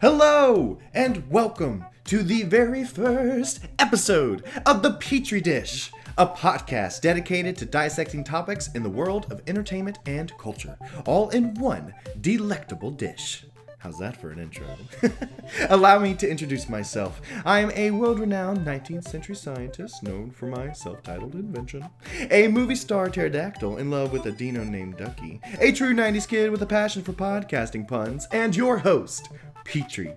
Hello, and welcome to the very first episode of The Pitre Dish, a podcast dedicated to dissecting topics in the world of entertainment and culture, all in one delectable dish. How's that for an intro? Allow me to introduce myself. I am a world renowned 19th century scientist known for my self titled invention, a movie star pterodactyl in love with a dino named Ducky, a true 90s kid with a passion for podcasting puns, and your host, Pitre.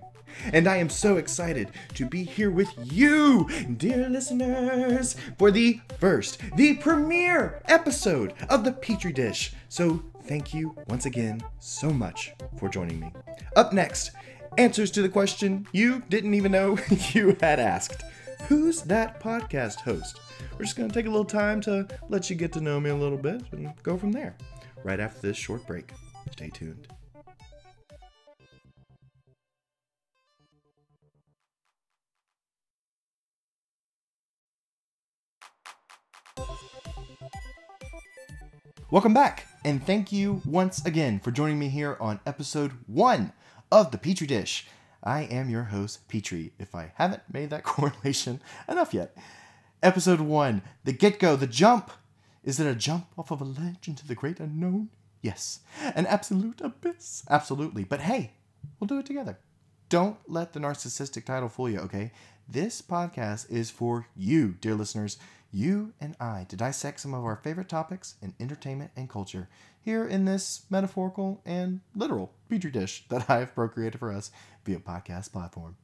And I am so excited to be here with you, dear listeners, for the first, the premiere episode of the Pitre Dish. So thank you once again so much for joining me. Up next, answers to the question you didn't even know you had asked Who's that podcast host? We're just going to take a little time to let you get to know me a little bit and go from there. Right after this short break. Stay tuned. Welcome back, and thank you once again for joining me here on episode one of the Pitre Dish. I am your host, Pitre, if I haven't made that correlation enough yet. Episode one, the get go, the jump. Is it a jump off of a ledge into the great unknown? Yes. An absolute abyss? Absolutely. But hey, we'll do it together. Don't let the narcissistic title fool you, okay? This podcast is for you, dear listeners you and I to dissect some of our favorite topics in entertainment and culture here in this metaphorical and literal petri dish that I've procreated for us via podcast platform.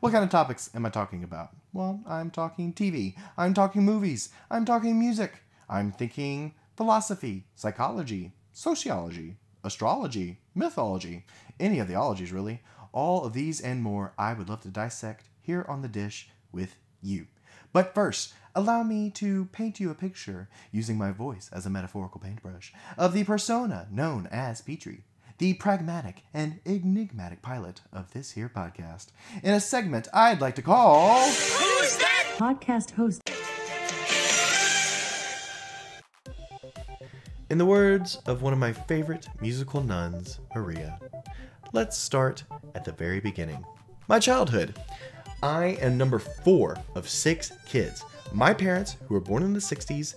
What kind of topics am I talking about? Well, I'm talking TV, I'm talking movies, I'm talking music, I'm thinking philosophy, psychology, sociology, astrology, mythology, any of the ologies really. All of these and more I would love to dissect here on the dish with you. But first, allow me to paint you a picture, using my voice as a metaphorical paintbrush, of the persona known as Pitre, the pragmatic and enigmatic pilot of this here podcast, in a segment I'd like to call. Who's that? Podcast host. In the words of one of my favorite musical nuns, Maria, let's start at the very beginning. My childhood. I am number four of six kids. My parents, who were born in the 60s,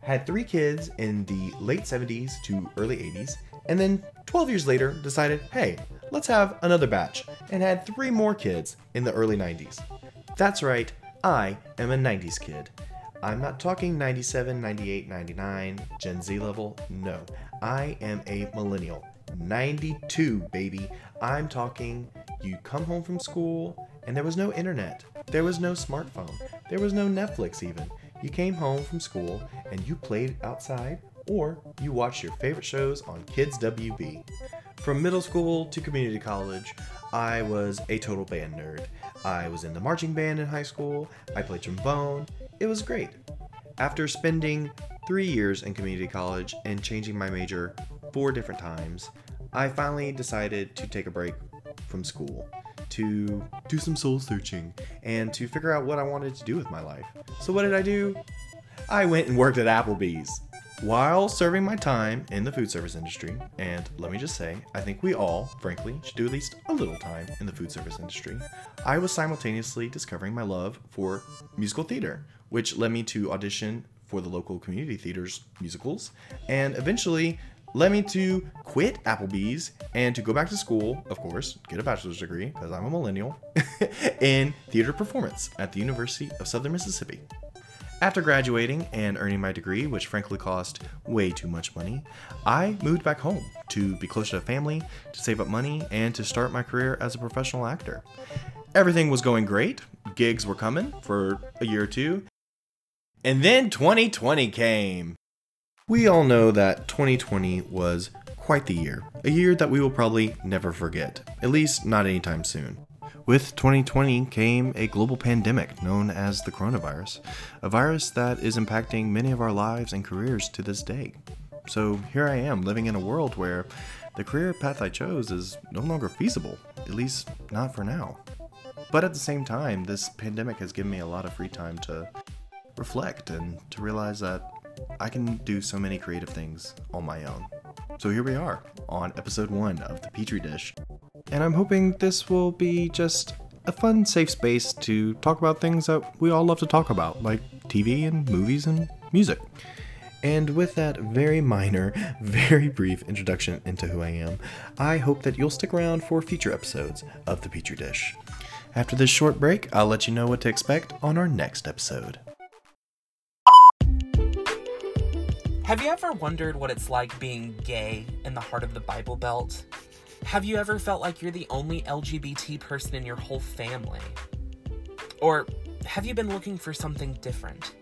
had three kids in the late 70s to early 80s, and then 12 years later decided, hey, let's have another batch, and had three more kids in the early 90s. That's right, I am a 90s kid. I'm not talking 97, 98, 99, Gen Z level. No, I am a millennial. 92, baby. I'm talking you come home from school and there was no internet. There was no smartphone. There was no Netflix even. You came home from school and you played outside or you watched your favorite shows on Kids WB. From middle school to community college, I was a total band nerd. I was in the marching band in high school, I played trombone. It was great. After spending three years in community college and changing my major four different times, I finally decided to take a break from school to do some soul searching and to figure out what I wanted to do with my life. So, what did I do? I went and worked at Applebee's while serving my time in the food service industry. And let me just say, I think we all, frankly, should do at least a little time in the food service industry. I was simultaneously discovering my love for musical theater, which led me to audition for the local community theaters musicals and eventually led me to quit Applebee's and to go back to school, of course, get a bachelor's degree, because I'm a millennial, in theater performance at the University of Southern Mississippi. After graduating and earning my degree, which frankly cost way too much money, I moved back home to be closer to family, to save up money, and to start my career as a professional actor. Everything was going great, gigs were coming for a year or two, and then 2020 came. We all know that 2020 was quite the year, a year that we will probably never forget, at least not anytime soon. With 2020 came a global pandemic known as the coronavirus, a virus that is impacting many of our lives and careers to this day. So here I am living in a world where the career path I chose is no longer feasible, at least not for now. But at the same time, this pandemic has given me a lot of free time to reflect and to realize that I can do so many creative things on my own. So here we are on episode one of The Pitre Dish. And I'm hoping this will be just a fun, safe space to talk about things that we all love to talk about, like TV and movies and music. And with that very minor, very brief introduction into who I am, I hope that you'll stick around for future episodes of The Pitre Dish. After this short break, I'll let you know what to expect on our next episode. Have you ever wondered what it's like being gay in the heart of the Bible Belt? Have you ever felt like you're the only LGBT person in your whole family? Or have you been looking for something different?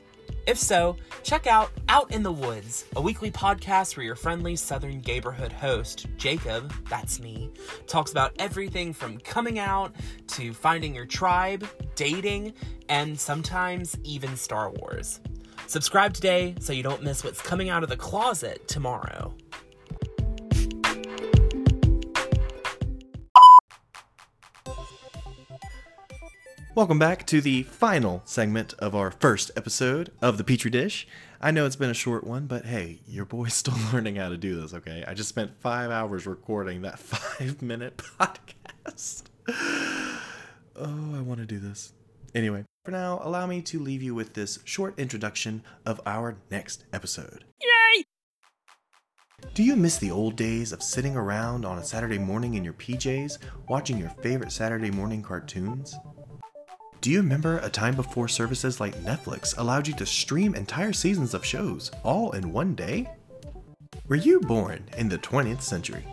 If so, check out Out in the Woods, a weekly podcast where your friendly Southern neighborhood host, Jacob, that's me, talks about everything from coming out to finding your tribe, dating, and sometimes even Star Wars. Subscribe today so you don't miss what's coming out of the closet tomorrow. Welcome back to the final segment of our first episode of the Pitre Dish. I know it's been a short one, but hey, your boy's still learning how to do this, okay? I just spent five hours recording that five minute podcast. Oh, I want to do this. Anyway, for now, allow me to leave you with this short introduction of our next episode. Yay! Do you miss the old days of sitting around on a Saturday morning in your PJs watching your favorite Saturday morning cartoons? Do you remember a time before services like Netflix allowed you to stream entire seasons of shows all in one day? Were you born in the 20th century?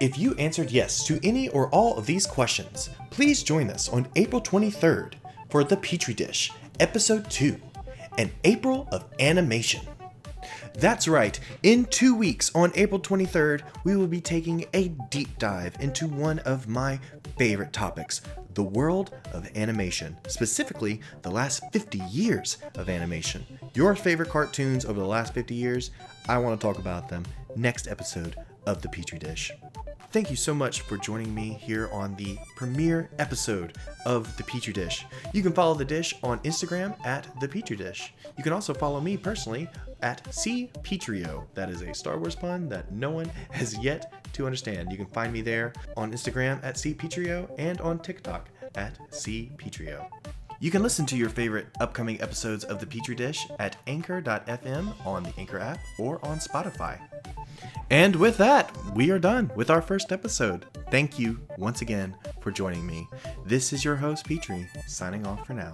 If you answered yes to any or all of these questions, please join us on April 23rd for The Pitre Dish, Episode 2 An April of Animation. That's right, in two weeks on April 23rd, we will be taking a deep dive into one of my favorite topics the world of animation, specifically the last 50 years of animation. Your favorite cartoons over the last 50 years, I want to talk about them next episode of The Pitre Dish. Thank you so much for joining me here on the premiere episode of The Pitre Dish. You can follow The Dish on Instagram at The Pitre Dish. You can also follow me personally at C Petrio. That is a Star Wars pun that no one has yet to understand. You can find me there on Instagram at C Petrio and on TikTok at C Petrio. You can listen to your favorite upcoming episodes of The Pitre Dish at anchor.fm on the Anchor app or on Spotify. And with that, we are done with our first episode. Thank you once again for joining me. This is your host, Pitre, signing off for now.